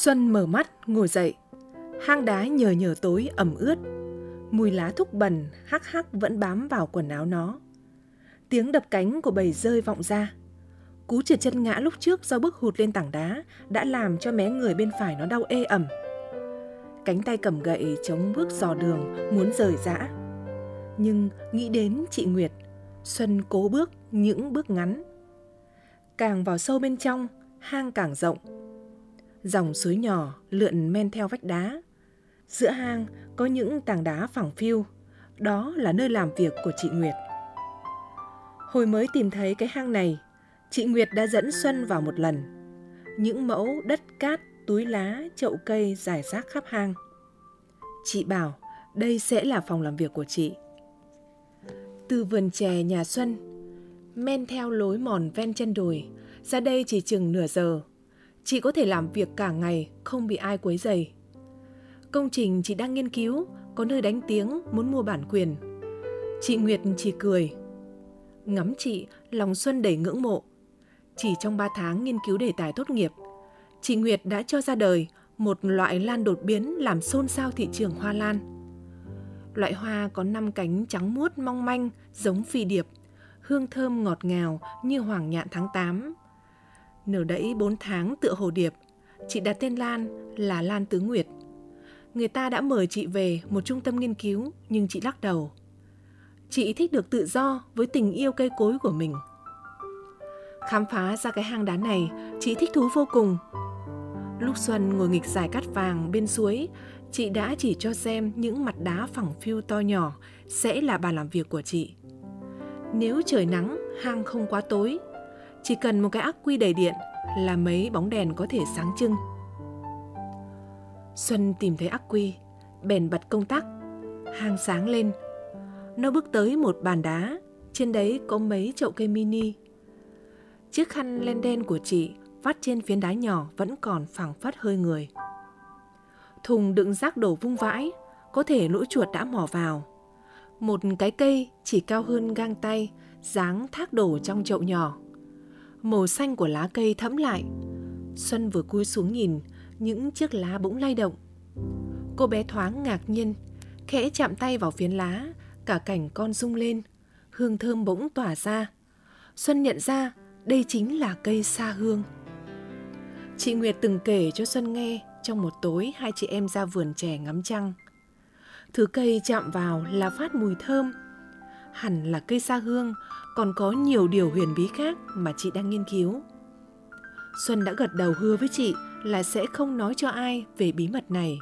Xuân mở mắt, ngồi dậy. Hang đá nhờ nhờ tối ẩm ướt. Mùi lá thúc bần hắc hắc vẫn bám vào quần áo nó. Tiếng đập cánh của bầy rơi vọng ra. Cú trượt chân ngã lúc trước do bước hụt lên tảng đá đã làm cho mé người bên phải nó đau ê ẩm. Cánh tay cầm gậy chống bước dò đường muốn rời dã. Nhưng nghĩ đến chị Nguyệt, Xuân cố bước những bước ngắn. Càng vào sâu bên trong, hang càng rộng. Dòng suối nhỏ lượn men theo vách đá. Giữa hang có những tảng đá phẳng phiu, đó là nơi làm việc của chị Nguyệt. Hồi mới tìm thấy cái hang này, chị Nguyệt đã dẫn Xuân vào một lần. Những mẫu đất cát, túi lá, chậu cây dài rác khắp hang. Chị bảo đây sẽ là phòng làm việc của chị. Từ vườn chè nhà Xuân, men theo lối mòn ven chân đồi, ra đây chỉ chừng nửa giờ. Chị có thể làm việc cả ngày, không bị ai quấy rầy. Công trình chị đang nghiên cứu, có nơi đánh tiếng, muốn mua bản quyền. Chị Nguyệt chỉ cười. Ngắm chị, lòng Xuân đầy ngưỡng mộ. Chỉ trong 3 tháng nghiên cứu đề tài tốt nghiệp, chị Nguyệt đã cho ra đời một loại lan đột biến làm xôn xao thị trường hoa lan. Loại hoa có năm cánh trắng muốt mong manh giống phi điệp, hương thơm ngọt ngào như hoàng nhạn tháng 8. Nở đẫy 4 tháng tựa hồ điệp, chị đặt tên Lan là Lan Tứ Nguyệt. Người ta đã mời chị về một trung tâm nghiên cứu nhưng chị lắc đầu. Chị thích được tự do với tình yêu cây cối của mình. Khám phá ra cái hang đá này, chị thích thú vô cùng. Lúc Xuân ngồi nghịch dài cát vàng bên suối, chị đã chỉ cho xem những mặt đá phẳng phiu to nhỏ sẽ là bàn làm việc của chị. Nếu trời nắng, hang không quá tối, chỉ cần một cái ắc quy đầy điện là mấy bóng đèn có thể sáng trưng. Xuân tìm thấy ắc quy, bèn bật công tắc, hang sáng lên. Nó bước tới một bàn đá, trên đấy có mấy chậu cây mini. Chiếc khăn len đen của chị vắt trên phiến đá nhỏ vẫn còn phẳng phất hơi người. Thùng đựng rác đổ vung vãi, có thể lũ chuột đã mò vào. Một cái cây chỉ cao hơn gang tay, dáng thác đổ trong chậu nhỏ. Màu xanh của lá cây thẫm lại. Xuân vừa cúi xuống nhìn, những chiếc lá bỗng lay động. Cô bé thoáng ngạc nhiên, khẽ chạm tay vào phiến lá, cả cảnh con rung lên, hương thơm bỗng tỏa ra. Xuân nhận ra đây chính là cây sa hương. Chị Nguyệt từng kể cho Xuân nghe trong một tối hai chị em ra vườn trẻ ngắm trăng. Thứ cây chạm vào là phát mùi thơm. Hẳn là cây sa hương, còn có nhiều điều huyền bí khác mà chị đang nghiên cứu. Xuân đã gật đầu hứa với chị là sẽ không nói cho ai về bí mật này.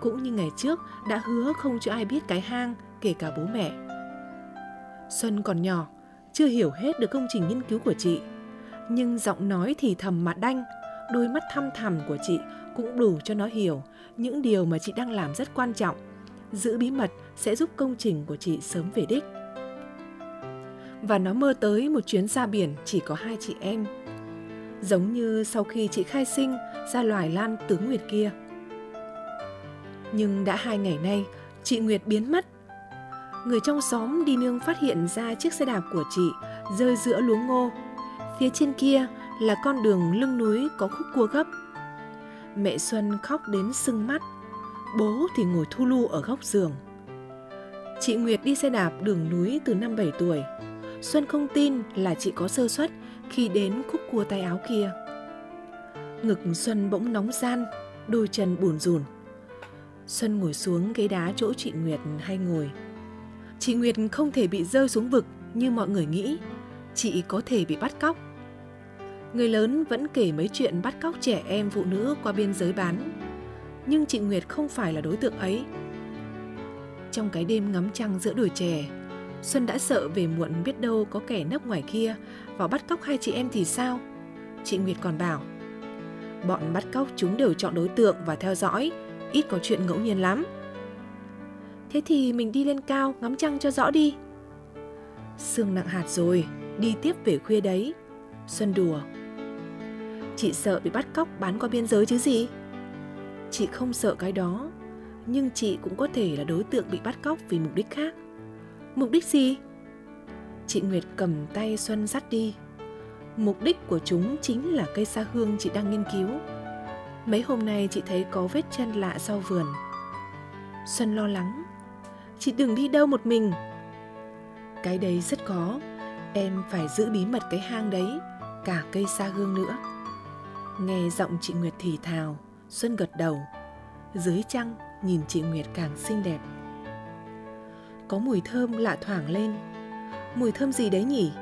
Cũng như ngày trước đã hứa không cho ai biết cái hang, kể cả bố mẹ. Xuân còn nhỏ, chưa hiểu hết được công trình nghiên cứu của chị. Nhưng giọng nói thì thầm mà đanh, đôi mắt thăm thẳm của chị cũng đủ cho nó hiểu những điều mà chị đang làm rất quan trọng. Giữ bí mật sẽ giúp công trình của chị sớm về đích. Và nó mơ tới một chuyến ra biển chỉ có hai chị em. Giống như sau khi chị khai sinh ra loài lan tướng Nguyệt kia. Nhưng đã hai ngày nay, chị Nguyệt biến mất. Người trong xóm đi nương phát hiện ra chiếc xe đạp của chị rơi giữa luống ngô. Phía trên kia là con đường lưng núi có khúc cua gấp. Mẹ Xuân khóc đến sưng mắt, bố thì ngồi thu lu ở góc giường. Chị Nguyệt đi xe đạp đường núi từ năm 7 tuổi. Xuân không tin là chị có sơ suất khi đến khúc cua tay áo kia. Ngực Xuân bỗng nóng gian, đôi chân bùn rùn. Xuân ngồi xuống ghế đá chỗ chị Nguyệt hay ngồi. Chị Nguyệt không thể bị rơi xuống vực như mọi người nghĩ. Chị có thể bị bắt cóc Người lớn vẫn kể mấy chuyện bắt cóc trẻ em phụ nữ qua biên giới bán. Nhưng chị Nguyệt không phải là đối tượng ấy. Trong cái đêm ngắm trăng giữa đồi chè, Xuân đã sợ về muộn biết đâu có kẻ nấp ngoài kia vào bắt cóc hai chị em thì sao? Chị Nguyệt còn bảo, bọn bắt cóc chúng đều chọn đối tượng và theo dõi, ít có chuyện ngẫu nhiên lắm. Thế thì mình đi lên cao ngắm trăng cho rõ đi. Sương nặng hạt rồi, đi tiếp về khuya đấy. Xuân đùa. Chị sợ bị bắt cóc bán qua biên giới chứ gì? Chị không sợ cái đó, nhưng chị cũng có thể là đối tượng bị bắt cóc vì mục đích khác. Mục đích gì? Chị Nguyệt cầm tay Xuân dắt đi. Mục đích của chúng chính là cây sa hương chị đang nghiên cứu. Mấy hôm nay chị thấy có vết chân lạ sau vườn. Xuân lo lắng. Chị đừng đi đâu một mình. Cái đấy rất khó. Em phải giữ bí mật cái hang đấy, cả cây sa hương nữa. Nghe giọng chị Nguyệt thì thào, Xuân gật đầu. Dưới trăng nhìn chị Nguyệt càng xinh đẹp. Có mùi thơm lạ thoảng lên. Mùi thơm gì đấy nhỉ?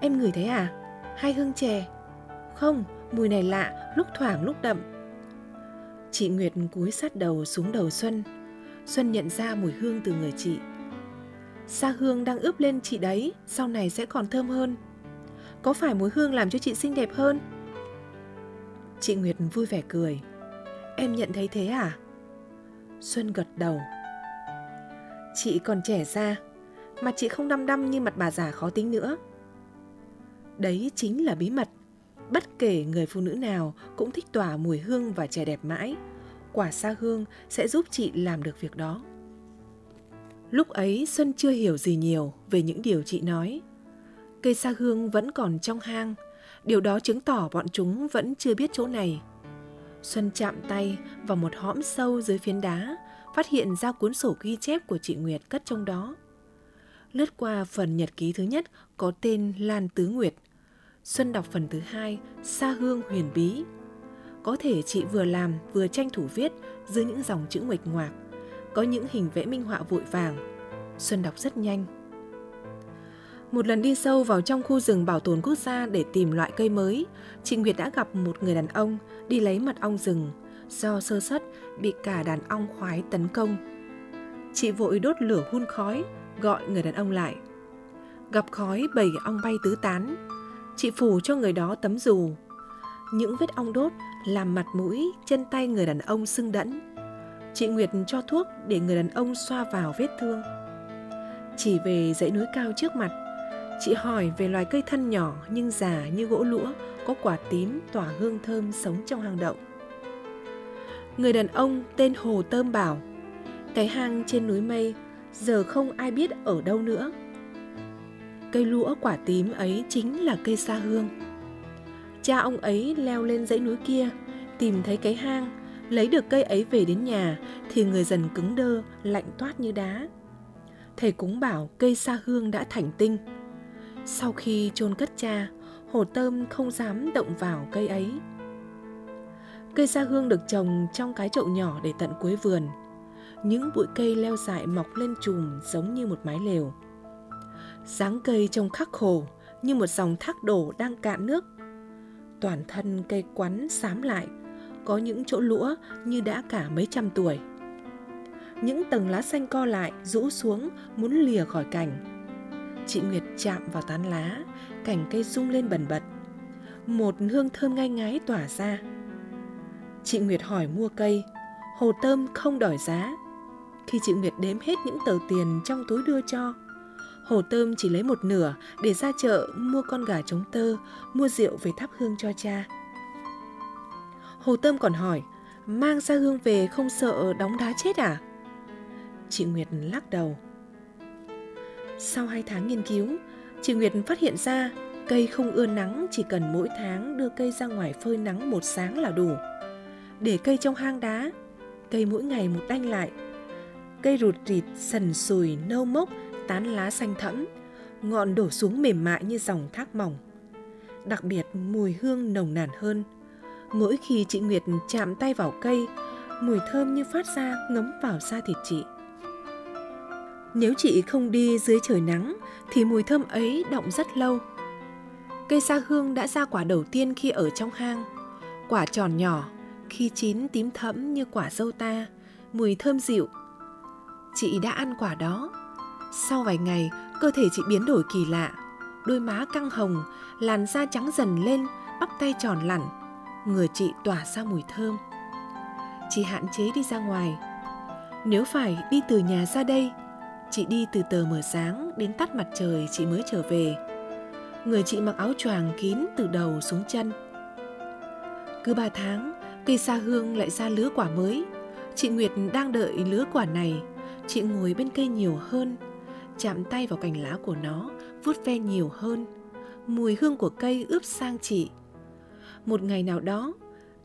Em ngửi thấy à? Hay hương chè? Không, mùi này lạ, lúc thoảng lúc đậm. Chị Nguyệt cúi sát đầu xuống đầu Xuân. Xuân nhận ra mùi hương từ người chị. Sa hương đang ướp lên chị đấy, sau này sẽ còn thơm hơn. Có phải mùi hương làm cho chị xinh đẹp hơn? Chị Nguyệt vui vẻ cười. Em nhận thấy thế à? Xuân gật đầu. Chị còn trẻ ra, mặt chị không đăm đăm như mặt bà già khó tính nữa. Đấy chính là bí mật. Bất kể người phụ nữ nào cũng thích tỏa mùi hương và trẻ đẹp mãi. Quả sa hương sẽ giúp chị làm được việc đó. Lúc ấy Xuân chưa hiểu gì nhiều về những điều chị nói. Cây sa hương vẫn còn trong hang, điều đó chứng tỏ bọn chúng vẫn chưa biết chỗ này. Xuân chạm tay vào một hõm sâu dưới phiến đá, phát hiện ra cuốn sổ ghi chép của chị Nguyệt cất trong đó. Lướt qua phần nhật ký thứ nhất có tên Lan Tứ Nguyệt. Xuân đọc phần thứ hai, Sa Hương Huyền Bí. Có thể chị vừa làm vừa tranh thủ viết dưới những dòng chữ nguệch ngoạc. Có những hình vẽ minh họa vội vàng. Xuân đọc rất nhanh. Một lần đi sâu vào trong khu rừng bảo tồn quốc gia để tìm loại cây mới, chị Nguyệt đã gặp một người đàn ông đi lấy mật ong rừng. Do sơ sất bị cả đàn ong khoái tấn công. Chị vội đốt lửa hun khói, gọi người đàn ông lại. Gặp khói bầy ong bay tứ tán, chị phủ cho người đó tấm dù. Những vết ong đốt làm mặt mũi, chân tay người đàn ông sưng đẫn. Chị Nguyệt cho thuốc để người đàn ông xoa vào vết thương. Chỉ về dãy núi cao trước mặt, chị hỏi về loài cây thân nhỏ nhưng già như gỗ lũa, có quả tím tỏa hương thơm sống trong hang động. Người đàn ông tên Hồ Tơm bảo, cái hang trên núi mây giờ không ai biết ở đâu nữa. Cây lũa quả tím ấy chính là cây sa hương. Cha ông ấy leo lên dãy núi kia, tìm thấy cái hang, lấy được cây ấy về đến nhà thì người dần cứng đơ, lạnh toát như đá. Thầy cúng bảo cây sa hương đã thành tinh. Sau khi chôn cất cha, hồ tôm không dám động vào cây ấy. Cây sa hương được trồng trong cái chậu nhỏ để tận cuối vườn. Những bụi cây leo dại mọc lên chùm giống như một mái lều. dáng cây trông khắc khổ như một dòng thác đổ đang cạn nước. Toàn thân cây quắn xám lại, có những chỗ lũa như đã cả mấy trăm tuổi. Những tầng lá xanh co lại, rũ xuống, muốn lìa khỏi cành. Chị Nguyệt chạm vào tán lá, cành cây rung lên bần bật. Một hương thơm ngai ngái tỏa ra. Chị Nguyệt hỏi mua cây, Hồ tôm không đòi giá. Khi chị Nguyệt đếm hết những tờ tiền trong túi đưa cho, Hồ tôm chỉ lấy một nửa để ra chợ mua con gà trống tơ, mua rượu về thắp hương cho cha. Hồ tôm còn hỏi, mang ra hương về không sợ đóng đá chết à? Chị Nguyệt lắc đầu. Sau hai tháng nghiên cứu, chị Nguyệt phát hiện ra cây không ưa nắng chỉ cần mỗi tháng đưa cây ra ngoài phơi nắng một sáng là đủ. Để cây trong hang đá, cây mỗi ngày một đanh lại. Cây rụt rịt, sần sùi, nâu mốc, tán lá xanh thẫm, ngọn đổ xuống mềm mại như dòng thác mỏng. Đặc biệt mùi hương nồng nàn hơn. Mỗi khi chị Nguyệt chạm tay vào cây, mùi thơm như phát ra ngấm vào da thịt chị. Nếu chị không đi dưới trời nắng thì mùi thơm ấy động rất lâu. Cây sa hương đã ra quả đầu tiên khi ở trong hang. Quả tròn nhỏ, khi chín tím thẫm như quả dâu ta, mùi thơm dịu. Chị đã ăn quả đó. Sau vài ngày, cơ thể chị biến đổi kỳ lạ. Đôi má căng hồng, làn da trắng dần lên, bắp tay tròn lẳn. Người chị tỏa ra mùi thơm. Chị hạn chế đi ra ngoài. Nếu phải đi từ nhà ra đây, chị đi từ tờ mờ sáng đến tắt mặt trời chị mới trở về. Người chị mặc áo choàng kín từ đầu xuống chân. Cứ ba tháng, Cây sa hương lại ra lứa quả mới. Chị Nguyệt đang đợi lứa quả này. Chị ngồi bên cây nhiều hơn, chạm tay vào cành lá của nó, vuốt ve nhiều hơn. Mùi hương của cây ướp sang chị. Một ngày nào đó,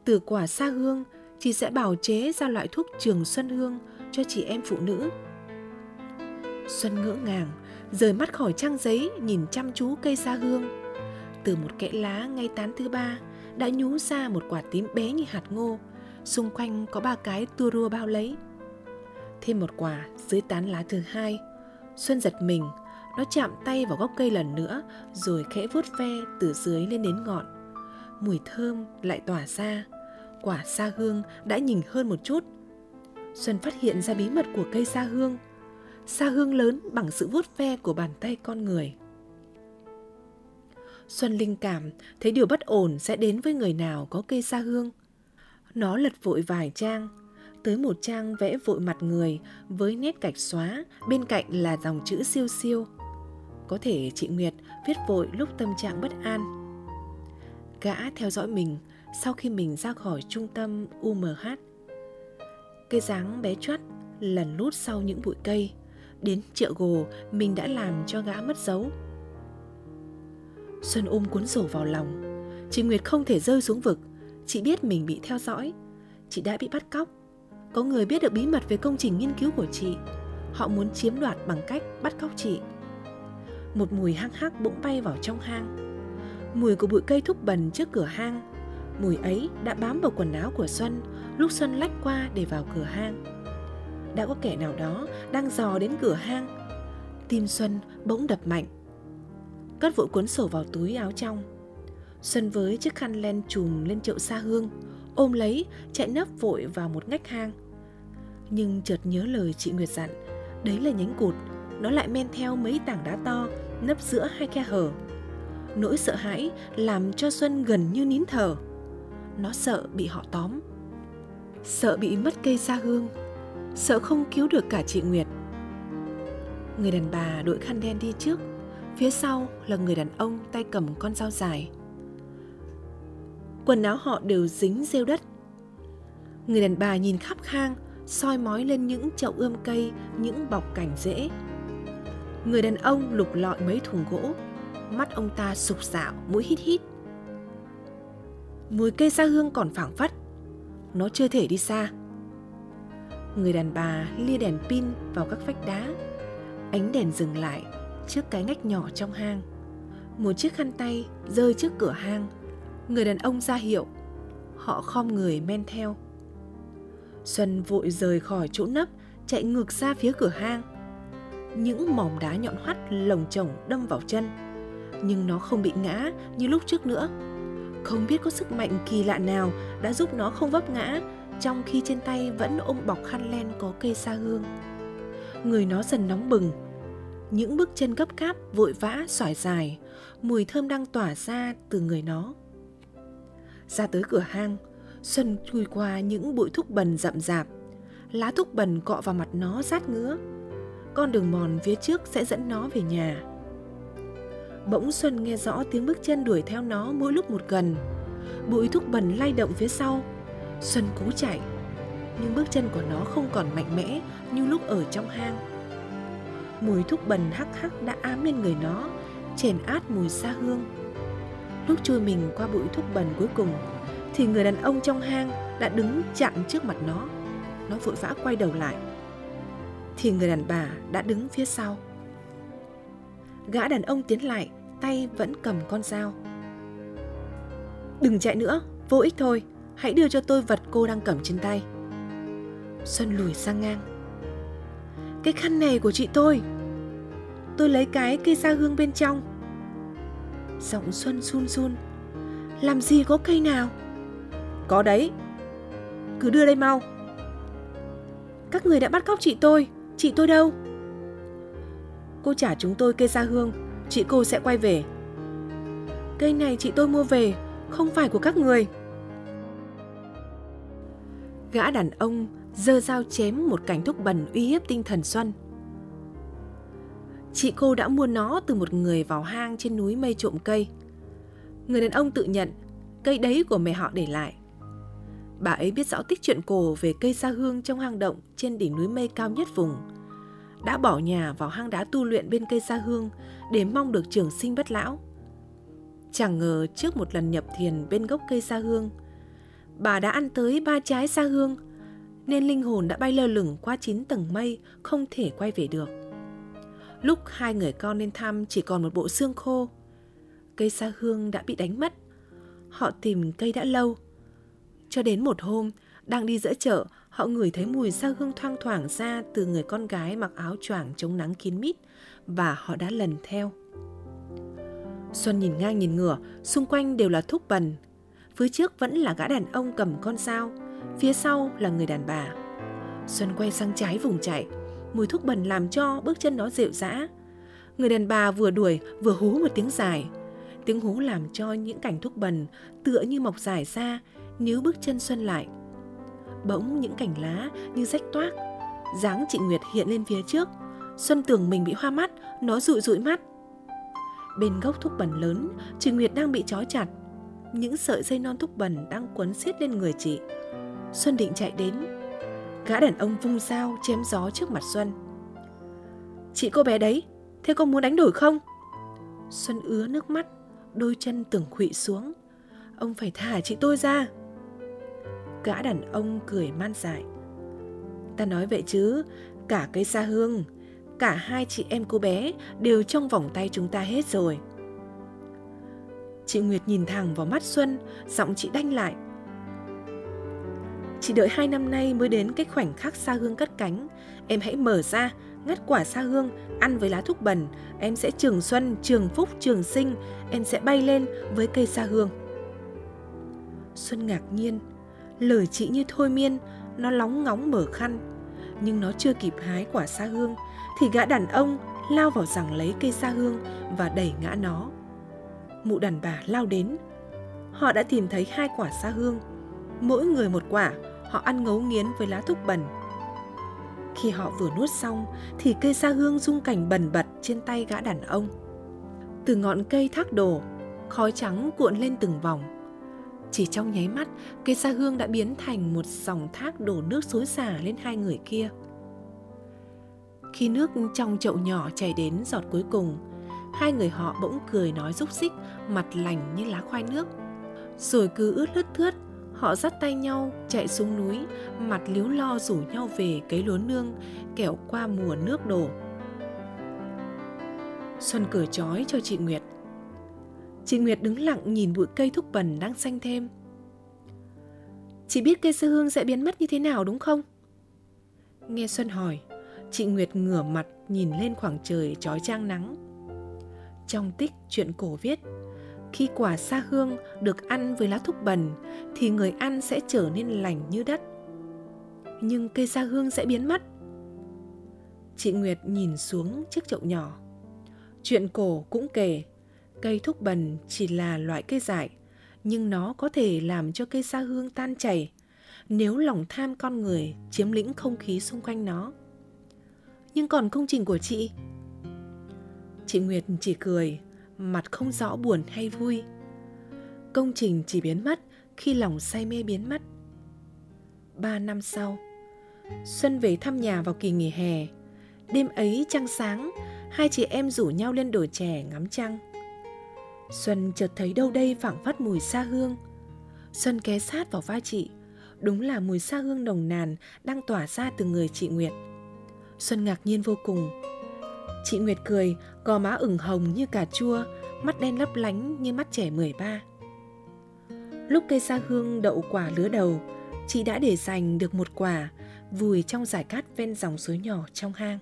từ quả sa hương, chị sẽ bào chế ra loại thuốc trường xuân hương cho chị em phụ nữ. Xuân ngỡ ngàng, rời mắt khỏi trang giấy nhìn chăm chú cây sa hương. Từ một kẽ lá ngay tán thứ ba đã nhú ra một quả tím bé như hạt ngô, xung quanh có ba cái tua rua bao lấy. Thêm một quả dưới tán lá thứ hai, Xuân giật mình, nó chạm tay vào gốc cây lần nữa rồi khẽ vuốt ve từ dưới lên đến ngọn. Mùi thơm lại tỏa ra, quả sa hương đã nhìn hơn một chút. Xuân phát hiện ra bí mật của cây sa hương. Sa hương lớn bằng sự vuốt ve của bàn tay con người. Xuân linh cảm thấy điều bất ổn sẽ đến với người nào có cây sa hương. Nó lật vội vài trang, tới một trang vẽ vội mặt người với nét gạch xóa, bên cạnh là dòng chữ siêu siêu. Có thể chị Nguyệt viết vội lúc tâm trạng bất an. Gã theo dõi mình sau khi mình ra khỏi trung tâm UMH. Cây dáng bé chót lần lút sau những bụi cây, đến chợ gồ mình đã làm cho gã mất dấu. Xuân ôm cuốn sổ vào lòng, chị Nguyệt không thể rơi xuống vực, chị biết mình bị theo dõi, chị đã bị bắt cóc. Có người biết được bí mật về công trình nghiên cứu của chị, họ muốn chiếm đoạt bằng cách bắt cóc chị. Một mùi hăng hắc bỗng bay vào trong hang. Mùi của bụi cây thúc bần trước cửa hang Mùi ấy đã bám vào quần áo của Xuân lúc Xuân lách qua để vào cửa hang. Đã có kẻ nào đó đang dò đến cửa hang. Tim Xuân bỗng đập mạnh. Cất vội cuốn sổ vào túi áo trong. Xuân với chiếc khăn len trùm lên chậu xa hương, ôm lấy, chạy nấp vội vào một ngách hang. Nhưng chợt nhớ lời chị Nguyệt dặn, đấy là nhánh cụt, nó lại men theo mấy tảng đá to nấp giữa hai khe hở. Nỗi sợ hãi làm cho Xuân gần như nín thở nó sợ bị họ tóm sợ bị mất cây sa hương sợ không cứu được cả chị nguyệt người đàn bà đội khăn đen đi trước phía sau là người đàn ông tay cầm con dao dài. Quần áo họ đều dính rêu đất. Người đàn bà nhìn khắp khang, soi mói lên những chậu ươm cây, những bọc cảnh rễ. Người đàn ông lục lọi mấy thùng gỗ, mắt ông ta sục sạo, mũi hít hít. Mùi cây xa hương còn phảng phất, nó chưa thể đi xa. Người đàn bà lia đèn pin vào các vách đá, ánh đèn dừng lại trước cái ngách nhỏ trong hang. Một chiếc khăn tay rơi trước cửa hang, người đàn ông ra hiệu. Họ khom người men theo. Xuân vội rời khỏi chỗ nấp, chạy ngược ra phía cửa hang. Những mỏm đá nhọn hoắt lồng chồng đâm vào chân. Nhưng nó không bị ngã như lúc trước nữa. Không biết có sức mạnh kỳ lạ nào đã giúp nó không vấp ngã, trong khi trên tay vẫn ôm bọc khăn len có cây sa hương. Người nó dần nóng bừng. Những bước chân gấp gáp vội vã sỏi dài, mùi thơm đang tỏa ra từ người nó. Ra tới cửa hang, Xuân chui qua những bụi thúc bần rậm rạp. Lá thúc bần cọ vào mặt nó rát ngứa. Con đường mòn phía trước sẽ dẫn nó về nhà bỗng Xuân nghe rõ tiếng bước chân đuổi theo nó mỗi lúc một gần. Bụi thúc bần lay động phía sau. Xuân cố chạy, nhưng bước chân của nó không còn mạnh mẽ như lúc ở trong hang. Mùi thuốc bẩn hắc hắc đã ám lên người nó, chèn át mùi xa hương. Lúc chui mình qua bụi thuốc bẩn cuối cùng, thì người đàn ông trong hang đã đứng chặn trước mặt nó. Nó vội vã quay đầu lại. Thì người đàn bà đã đứng phía sau. Gã đàn ông tiến lại, tay vẫn cầm con dao. Đừng chạy nữa, vô ích thôi, hãy đưa cho tôi vật cô đang cầm trên tay. Xuân lùi sang ngang. Cái khăn này của chị tôi. Tôi lấy cái cây sa hương bên trong. Giọng Xuân run run. Làm gì có cây nào? Có đấy. Cứ đưa đây mau. Các người đã bắt cóc chị tôi. Chị tôi đâu? Cô trả chúng tôi cây sa hương, chị cô sẽ quay về. Cây này chị tôi mua về, không phải của các người. Gã đàn ông giơ dao chém một cảnh thúc bẩn uy hiếp tinh thần Xuân. Chị cô đã mua nó từ một người vào hang trên núi mây trộm cây. Người đàn ông tự nhận cây đấy của mẹ họ để lại. Bà ấy biết rõ tích chuyện cổ về cây sa hương trong hang động trên đỉnh núi mây cao nhất vùng – đã bỏ nhà vào hang đá tu luyện bên cây sa hương để mong được trường sinh bất lão. Chẳng ngờ trước một lần nhập thiền bên gốc cây sa hương, bà đã ăn tới ba trái sa hương, nên linh hồn đã bay lơ lửng qua chín tầng mây, không thể quay về được. Lúc hai người con lên thăm chỉ còn một bộ xương khô. Cây sa hương đã bị đánh mất. Họ tìm cây đã lâu. Cho đến một hôm, đang đi giữa chợ, họ ngửi thấy mùi sa hương thoang thoảng ra từ người con gái mặc áo choàng chống nắng kín mít và họ đã lần theo. Xuân nhìn ngang nhìn ngửa, xung quanh đều là thúc bần. Phía trước vẫn là gã đàn ông cầm con dao, phía sau là người đàn bà. Xuân quay sang trái vùng chạy, mùi thuốc bẩn làm cho bước chân nó rệu rã. Người đàn bà vừa đuổi vừa hú một tiếng dài. Tiếng hú làm cho những cảnh thuốc bẩn tựa như mọc dài ra nếu bước chân Xuân lại. Bỗng những cành lá như rách toác, dáng chị Nguyệt hiện lên phía trước. Xuân tưởng mình bị hoa mắt, nó rụi rụi mắt. Bên gốc thuốc bẩn lớn, chị Nguyệt đang bị trói chặt. Những sợi dây non thuốc bẩn đang quấn xiết lên người chị. Xuân định chạy đến. Gã đàn ông vung dao chém gió trước mặt Xuân. Chị cô bé đấy, Thế cô muốn đánh đổi không? Xuân ứa nước mắt, Đôi chân tưởng khụy xuống. Ông phải thả chị tôi ra. Gã đàn ông cười man dại. Ta nói vậy chứ, Cả cây sa hương, Cả hai chị em cô bé Đều trong vòng tay chúng ta hết rồi. Chị Nguyệt nhìn thẳng vào mắt Xuân, Giọng chị đanh lại chỉ đợi hai năm nay mới đến cái khoảnh khắc sa hương cất cánh. Em hãy mở ra, ngắt quả sa hương, ăn với lá thuốc bẩn. Em sẽ trường xuân, trường phúc, trường sinh. Em sẽ bay lên với cây sa hương. Xuân ngạc nhiên. Lời chị như thôi miên, nó lóng ngóng mở khăn. Nhưng nó chưa kịp hái quả sa hương, thì gã đàn ông lao vào rằng lấy cây sa hương và đẩy ngã nó. Mụ đàn bà lao đến. Họ đã tìm thấy hai quả sa hương, mỗi người một quả họ ăn ngấu nghiến với lá thuốc bẩn. Khi họ vừa nuốt xong thì cây sa hương rung cảnh bẩn bật trên tay gã đàn ông. Từ ngọn cây thác đổ, khói trắng cuộn lên từng vòng. Chỉ trong nháy mắt, cây sa hương đã biến thành một dòng thác đổ nước xối xả lên hai người kia. Khi nước trong chậu nhỏ chảy đến giọt cuối cùng, hai người họ bỗng cười nói rúc xích, mặt lành như lá khoai nước. Rồi cứ ướt lướt thướt Họ dắt tay nhau chạy xuống núi, mặt líu lo rủ nhau về cấy lúa nương, kẻo qua mùa nước đổ. Xuân cửa trói cho chị Nguyệt. Chị Nguyệt đứng lặng nhìn bụi cây thúc bần đang xanh thêm. Chị biết cây sơ hương sẽ biến mất như thế nào đúng không? Nghe Xuân hỏi, chị Nguyệt ngửa mặt nhìn lên khoảng trời trói trang nắng. Trong tích chuyện cổ viết, khi quả sa hương được ăn với lá thúc bần thì người ăn sẽ trở nên lành như đất. Nhưng cây sa hương sẽ biến mất. Chị Nguyệt nhìn xuống chiếc chậu nhỏ. Chuyện cổ cũng kể, cây thúc bần chỉ là loại cây dại, nhưng nó có thể làm cho cây sa hương tan chảy nếu lòng tham con người chiếm lĩnh không khí xung quanh nó. Nhưng còn công trình của chị? Chị Nguyệt chỉ cười, mặt không rõ buồn hay vui. Công trình chỉ biến mất khi lòng say mê biến mất. Ba năm sau, Xuân về thăm nhà vào kỳ nghỉ hè. Đêm ấy trăng sáng, hai chị em rủ nhau lên đồi chè ngắm trăng. Xuân chợt thấy đâu đây phảng phất mùi xa hương. Xuân ké sát vào vai chị, đúng là mùi xa hương nồng nàn đang tỏa ra từ người chị Nguyệt. Xuân ngạc nhiên vô cùng, Chị Nguyệt cười, gò má ửng hồng như cà chua, mắt đen lấp lánh như mắt trẻ 13. Lúc cây sa hương đậu quả lứa đầu, chị đã để dành được một quả vùi trong giải cát ven dòng suối nhỏ trong hang.